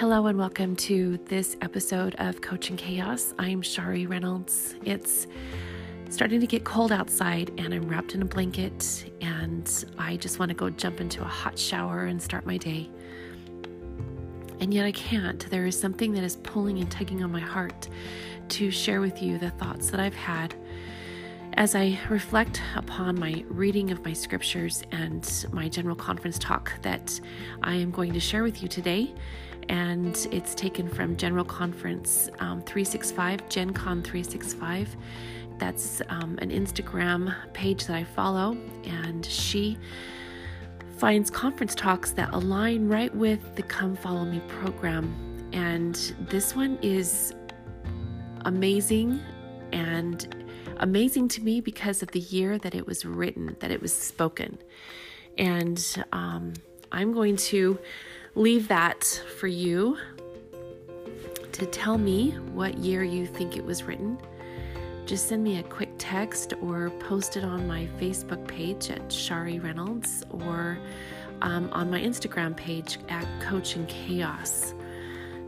Hello and welcome to this episode of Coaching Chaos. I'm Shari Reynolds. It's starting to get cold outside and I'm wrapped in a blanket and I just want to go jump into a hot shower and start my day. And yet I can't. There is something that is pulling and tugging on my heart to share with you the thoughts that I've had as I reflect upon my reading of my scriptures and my general conference talk that I am going to share with you today and it's taken from General Conference um, 365, Gen Con 365. That's um, an Instagram page that I follow, and she finds conference talks that align right with the Come Follow Me program. And this one is amazing and amazing to me because of the year that it was written, that it was spoken. And um, I'm going to leave that for you to tell me what year you think it was written. Just send me a quick text or post it on my Facebook page at Shari Reynolds or um, on my Instagram page at Coaching Chaos.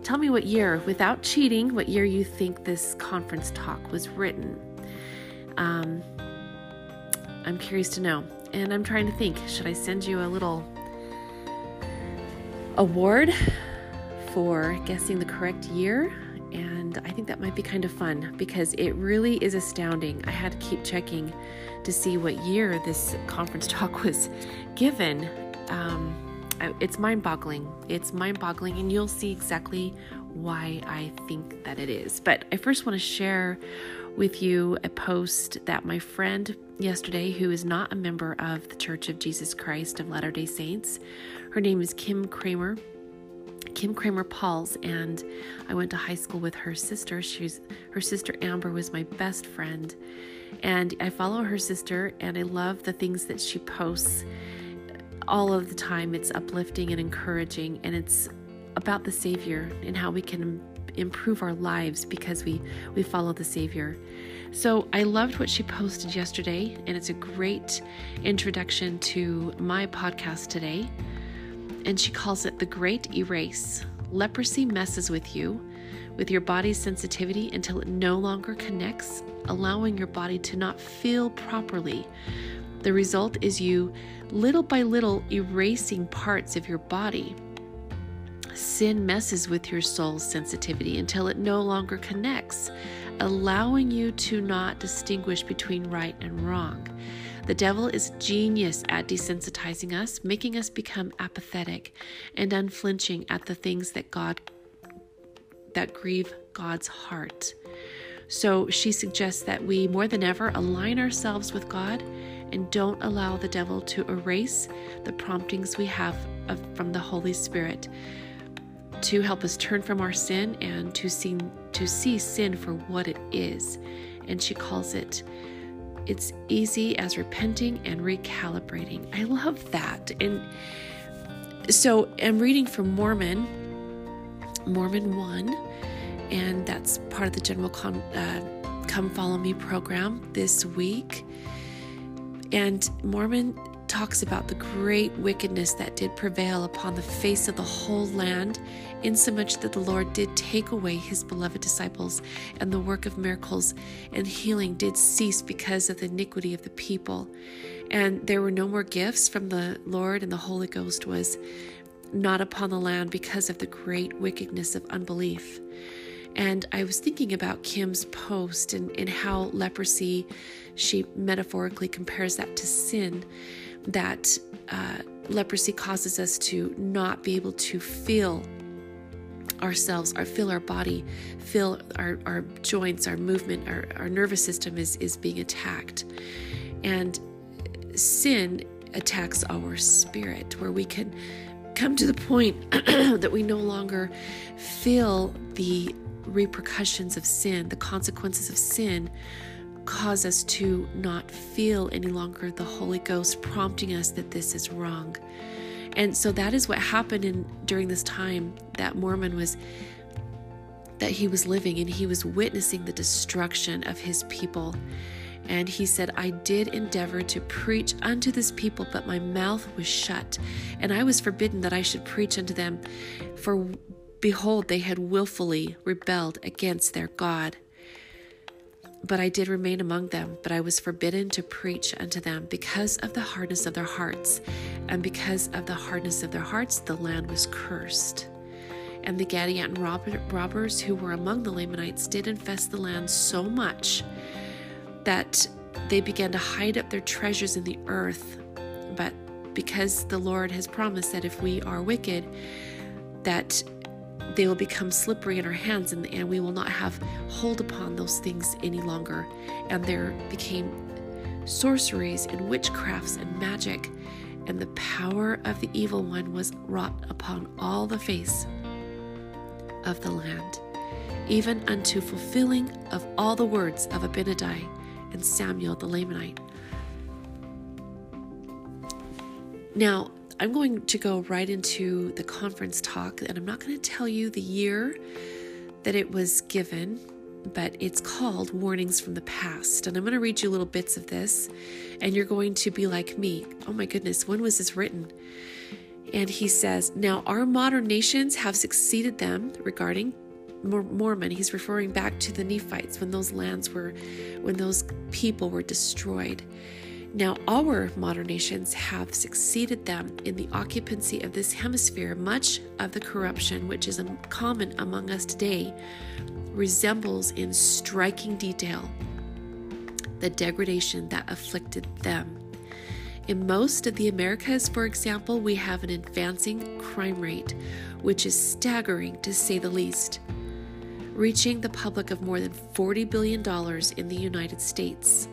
Tell me what year, without cheating, what year you think this conference talk was written. Um, I'm curious to know. And I'm trying to think should I send you a little award for guessing the correct year. And I think that might be kind of fun because it really is astounding. I had to keep checking to see what year this conference talk was given. Um, it's mind boggling. It's mind boggling, and you'll see exactly why I think that it is. But I first want to share with you a post that my friend yesterday, who is not a member of the Church of Jesus Christ of Latter day Saints, her name is Kim Kramer. Kim Kramer Pauls, and I went to high school with her sister. She's her sister Amber was my best friend, and I follow her sister, and I love the things that she posts all of the time. It's uplifting and encouraging, and it's about the Savior and how we can improve our lives because we we follow the Savior. So I loved what she posted yesterday, and it's a great introduction to my podcast today. And she calls it the Great Erase. Leprosy messes with you, with your body's sensitivity until it no longer connects, allowing your body to not feel properly. The result is you, little by little, erasing parts of your body. Sin messes with your soul's sensitivity until it no longer connects, allowing you to not distinguish between right and wrong. The devil is genius at desensitizing us, making us become apathetic and unflinching at the things that God that grieve God's heart. So she suggests that we more than ever align ourselves with God and don't allow the devil to erase the promptings we have of, from the Holy Spirit to help us turn from our sin and to see to see sin for what it is. And she calls it it's easy as repenting and recalibrating. I love that. And so I'm reading from Mormon, Mormon 1, and that's part of the General Con, uh, Come Follow Me program this week. And Mormon talks about the great wickedness that did prevail upon the face of the whole land, insomuch that the Lord did take away his beloved disciples, and the work of miracles and healing did cease because of the iniquity of the people. And there were no more gifts from the Lord, and the Holy Ghost was not upon the land because of the great wickedness of unbelief. And I was thinking about Kim's post and, and how leprosy, she metaphorically compares that to sin that uh, leprosy causes us to not be able to feel ourselves or feel our body feel our, our joints our movement our, our nervous system is is being attacked. And sin attacks our spirit where we can come to the point that we no longer feel the repercussions of sin the consequences of sin cause us to not feel any longer the Holy Ghost prompting us that this is wrong. And so that is what happened in during this time that Mormon was that he was living and he was witnessing the destruction of his people. And he said, I did endeavor to preach unto this people, but my mouth was shut, and I was forbidden that I should preach unto them. For Behold, they had wilfully rebelled against their God. But I did remain among them, but I was forbidden to preach unto them because of the hardness of their hearts. And because of the hardness of their hearts, the land was cursed. And the Gadianton robbers who were among the Lamanites did infest the land so much that they began to hide up their treasures in the earth. But because the Lord has promised that if we are wicked, that they will become slippery in our hands and, and we will not have hold upon those things any longer. And there became sorceries and witchcrafts and magic, and the power of the evil one was wrought upon all the face of the land, even unto fulfilling of all the words of Abinadi and Samuel the Lamanite. Now, I'm going to go right into the conference talk, and I'm not going to tell you the year that it was given, but it's called Warnings from the Past. And I'm going to read you little bits of this, and you're going to be like me. Oh my goodness, when was this written? And he says, Now our modern nations have succeeded them regarding Mormon. He's referring back to the Nephites when those lands were, when those people were destroyed. Now, our modern nations have succeeded them in the occupancy of this hemisphere. Much of the corruption which is common among us today resembles in striking detail the degradation that afflicted them. In most of the Americas, for example, we have an advancing crime rate, which is staggering to say the least, reaching the public of more than $40 billion in the United States.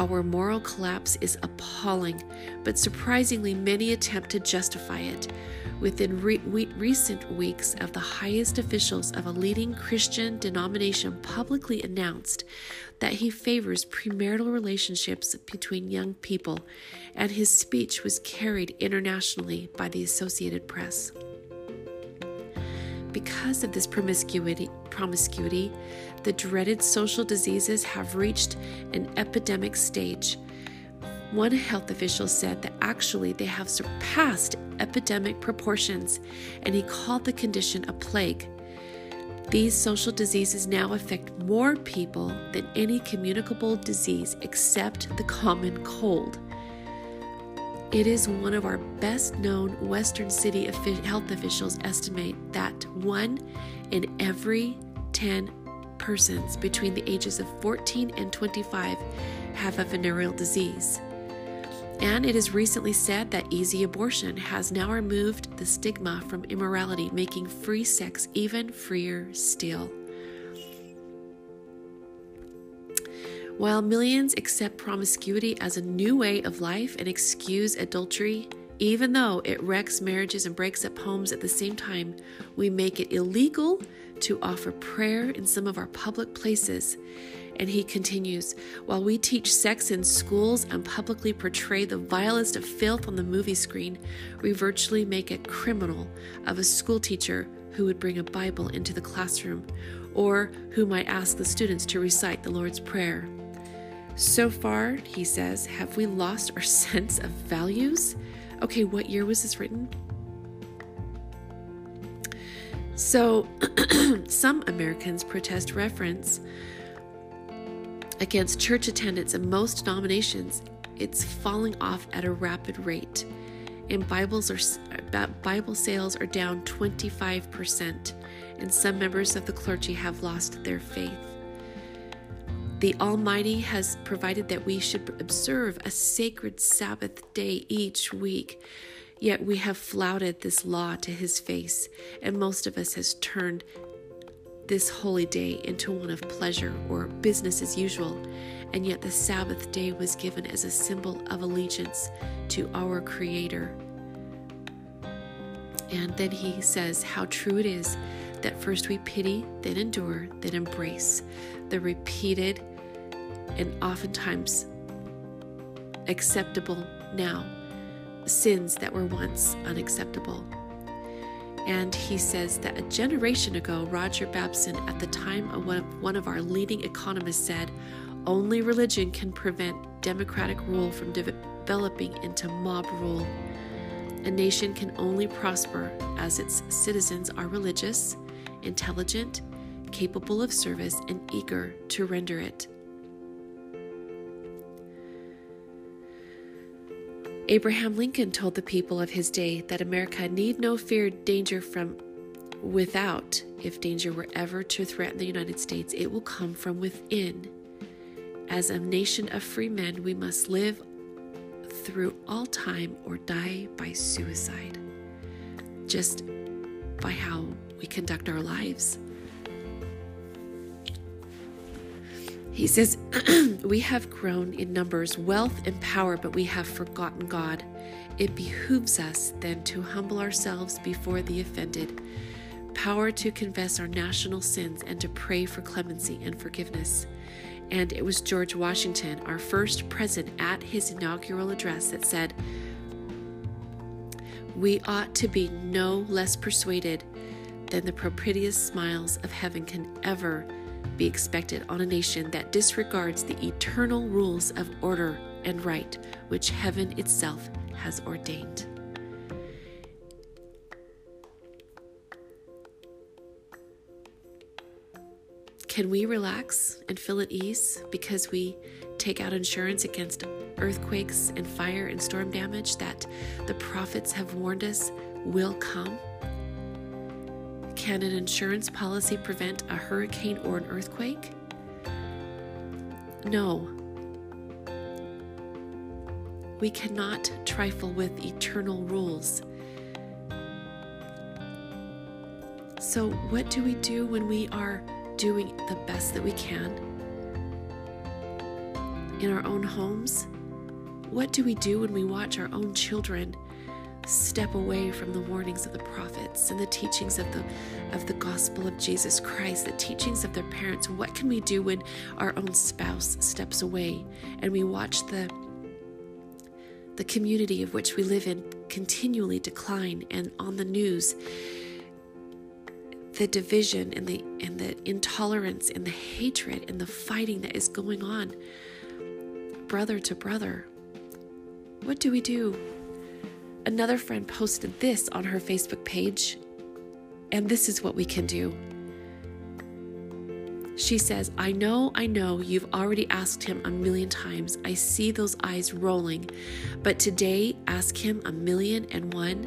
Our moral collapse is appalling, but surprisingly, many attempt to justify it. Within re- recent weeks, of the highest officials of a leading Christian denomination publicly announced that he favors premarital relationships between young people, and his speech was carried internationally by the Associated Press. Because of this promiscuity, promiscuity, the dreaded social diseases have reached an epidemic stage. One health official said that actually they have surpassed epidemic proportions, and he called the condition a plague. These social diseases now affect more people than any communicable disease except the common cold. It is one of our best known Western city health officials estimate that one in every 10 persons between the ages of 14 and 25 have a venereal disease. And it is recently said that easy abortion has now removed the stigma from immorality, making free sex even freer still. While millions accept promiscuity as a new way of life and excuse adultery, even though it wrecks marriages and breaks up homes at the same time, we make it illegal to offer prayer in some of our public places. And he continues While we teach sex in schools and publicly portray the vilest of filth on the movie screen, we virtually make a criminal of a schoolteacher who would bring a Bible into the classroom or who might ask the students to recite the Lord's Prayer. So far, he says, have we lost our sense of values? Okay, what year was this written? So, some Americans protest reference against church attendance in most denominations. It's falling off at a rapid rate, and Bibles are uh, Bible sales are down 25%, and some members of the clergy have lost their faith. The Almighty has provided that we should observe a sacred Sabbath day each week. Yet we have flouted this law to his face, and most of us has turned this holy day into one of pleasure or business as usual. And yet the Sabbath day was given as a symbol of allegiance to our Creator. And then he says how true it is that first we pity, then endure, then embrace the repeated and oftentimes acceptable now sins that were once unacceptable. And he says that a generation ago, Roger Babson, at the time of one of our leading economists, said only religion can prevent democratic rule from de- developing into mob rule. A nation can only prosper as its citizens are religious intelligent, capable of service, and eager to render it. Abraham Lincoln told the people of his day that America need no fear danger from without. If danger were ever to threaten the United States, it will come from within. As a nation of free men, we must live through all time or die by suicide. Just by how we conduct our lives. He says, We have grown in numbers, wealth, and power, but we have forgotten God. It behooves us then to humble ourselves before the offended, power to confess our national sins, and to pray for clemency and forgiveness. And it was George Washington, our first president, at his inaugural address that said, We ought to be no less persuaded than the propitious smiles of heaven can ever be expected on a nation that disregards the eternal rules of order and right which heaven itself has ordained. Can we relax and feel at ease because we take out insurance against earthquakes and fire and storm damage that the prophets have warned us will come? Can an insurance policy prevent a hurricane or an earthquake? No. We cannot trifle with eternal rules. So, what do we do when we are doing the best that we can in our own homes? What do we do when we watch our own children? Step away from the warnings of the prophets and the teachings of the of the gospel of Jesus Christ, the teachings of their parents. What can we do when our own spouse steps away and we watch the the community of which we live in continually decline and on the news the division and the and the intolerance and the hatred and the fighting that is going on brother to brother what do we do Another friend posted this on her Facebook page, and this is what we can do. She says, I know, I know you've already asked him a million times. I see those eyes rolling. But today, ask him a million and one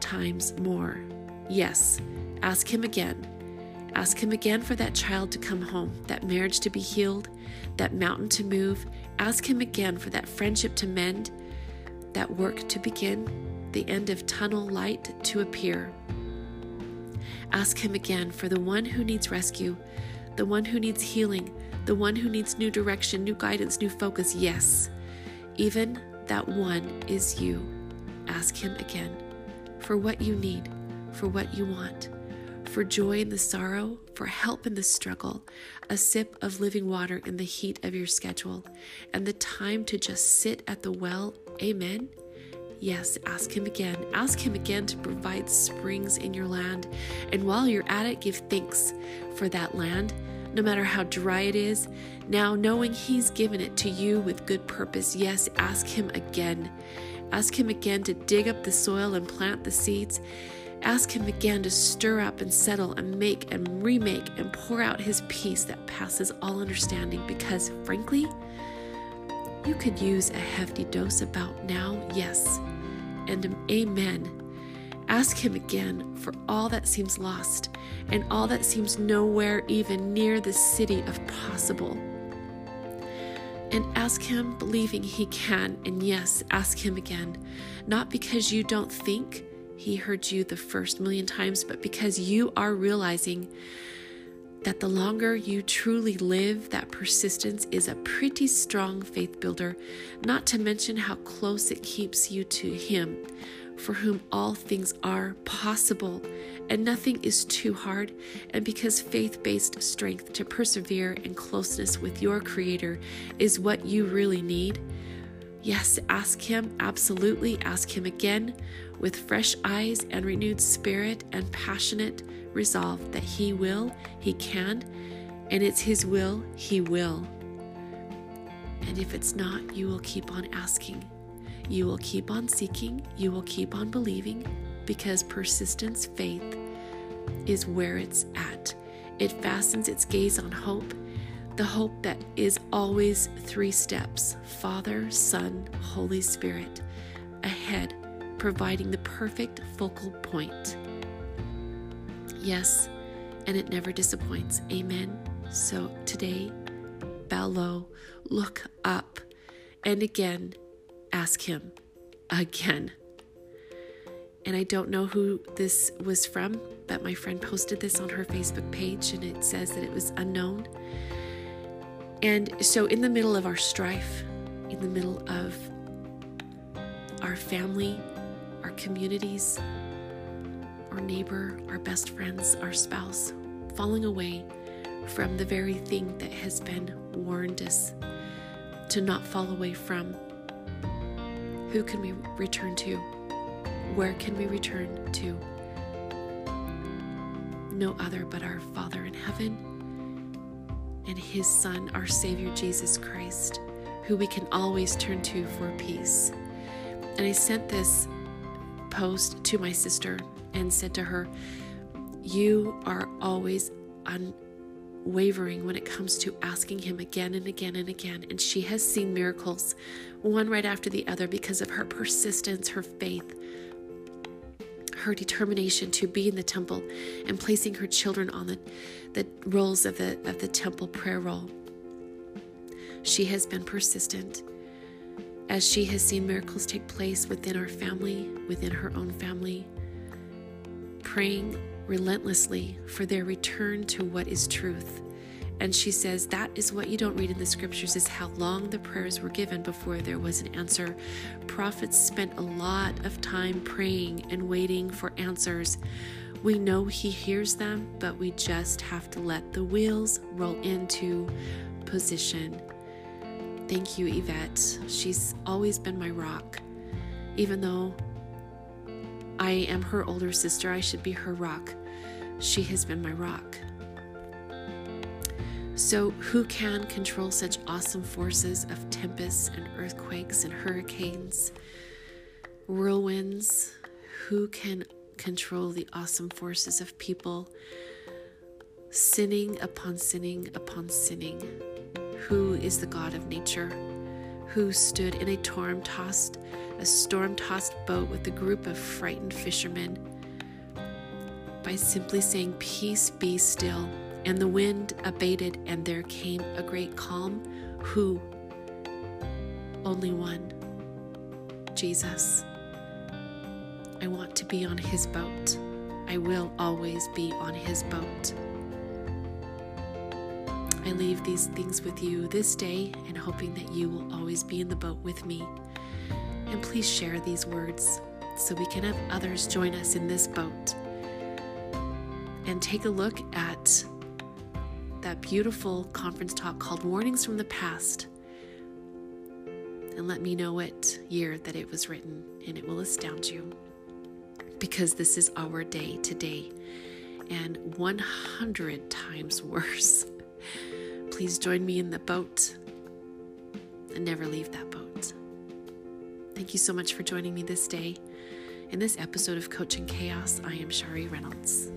times more. Yes, ask him again. Ask him again for that child to come home, that marriage to be healed, that mountain to move. Ask him again for that friendship to mend, that work to begin, the end of tunnel light to appear. Ask Him again for the one who needs rescue, the one who needs healing, the one who needs new direction, new guidance, new focus. Yes, even that one is you. Ask Him again for what you need, for what you want, for joy in the sorrow, for help in the struggle, a sip of living water in the heat of your schedule, and the time to just sit at the well Amen. Yes, ask Him again. Ask Him again to provide springs in your land. And while you're at it, give thanks for that land, no matter how dry it is. Now, knowing He's given it to you with good purpose, yes, ask Him again. Ask Him again to dig up the soil and plant the seeds. Ask Him again to stir up and settle and make and remake and pour out His peace that passes all understanding because, frankly, you could use a hefty dose about now, yes, and amen. Ask Him again for all that seems lost and all that seems nowhere even near the city of possible. And ask Him believing He can, and yes, ask Him again, not because you don't think He heard you the first million times, but because you are realizing that the longer you truly live, that persistence is a pretty strong faith builder, not to mention how close it keeps you to Him, for whom all things are possible and nothing is too hard, and because faith based strength to persevere and closeness with your Creator is what you really need. Yes, ask Him, absolutely ask Him again with fresh eyes and renewed spirit and passionate resolve that He will, He can, and it's His will, He will. And if it's not, you will keep on asking. You will keep on seeking. You will keep on believing because persistence, faith, is where it's at. It fastens its gaze on hope, the hope that is always three steps Father, Son, Holy Spirit, ahead, providing the perfect focal point. Yes, and it never disappoints. Amen. So today, bow low, look up, and again, ask Him again. And I don't know who this was from, but my friend posted this on her Facebook page and it says that it was unknown. And so, in the middle of our strife, in the middle of our family, our communities, our neighbor, our best friends, our spouse, falling away from the very thing that has been warned us to not fall away from, who can we return to? Where can we return to? No other but our Father in heaven and His Son, our Savior Jesus Christ, who we can always turn to for peace. And I sent this post to my sister and said to her, You are always unwavering when it comes to asking Him again and again and again. And she has seen miracles, one right after the other, because of her persistence, her faith, her determination to be in the temple and placing her children on the, the rolls of the, of the temple prayer roll. She has been persistent as she has seen miracles take place within our family, within her own family, praying relentlessly for their return to what is truth. And she says that is what you don't read in the scriptures is how long the prayers were given before there was an answer. Prophets spent a lot of time praying and waiting for answers. We know he hears them, but we just have to let the wheels roll into position. Thank you, Yvette. She's always been my rock. Even though I am her older sister, I should be her rock. She has been my rock. So, who can control such awesome forces of tempests and earthquakes and hurricanes, whirlwinds? Who can control the awesome forces of people sinning upon sinning upon sinning? Who is the God of nature? Who stood in a storm tossed, a storm tossed boat with a group of frightened fishermen by simply saying, Peace be still and the wind abated, and there came a great calm. Who? Only one Jesus. I want to be on his boat. I will always be on his boat. I leave these things with you this day and hoping that you will always be in the boat with me. And please share these words so we can have others join us in this boat. And take a look at that beautiful conference talk called Warnings from the Past. And let me know what year that it was written, and it will astound you. Because this is our day today, and 100 times worse. Please join me in the boat and never leave that boat. Thank you so much for joining me this day. In this episode of Coaching Chaos, I am Shari Reynolds.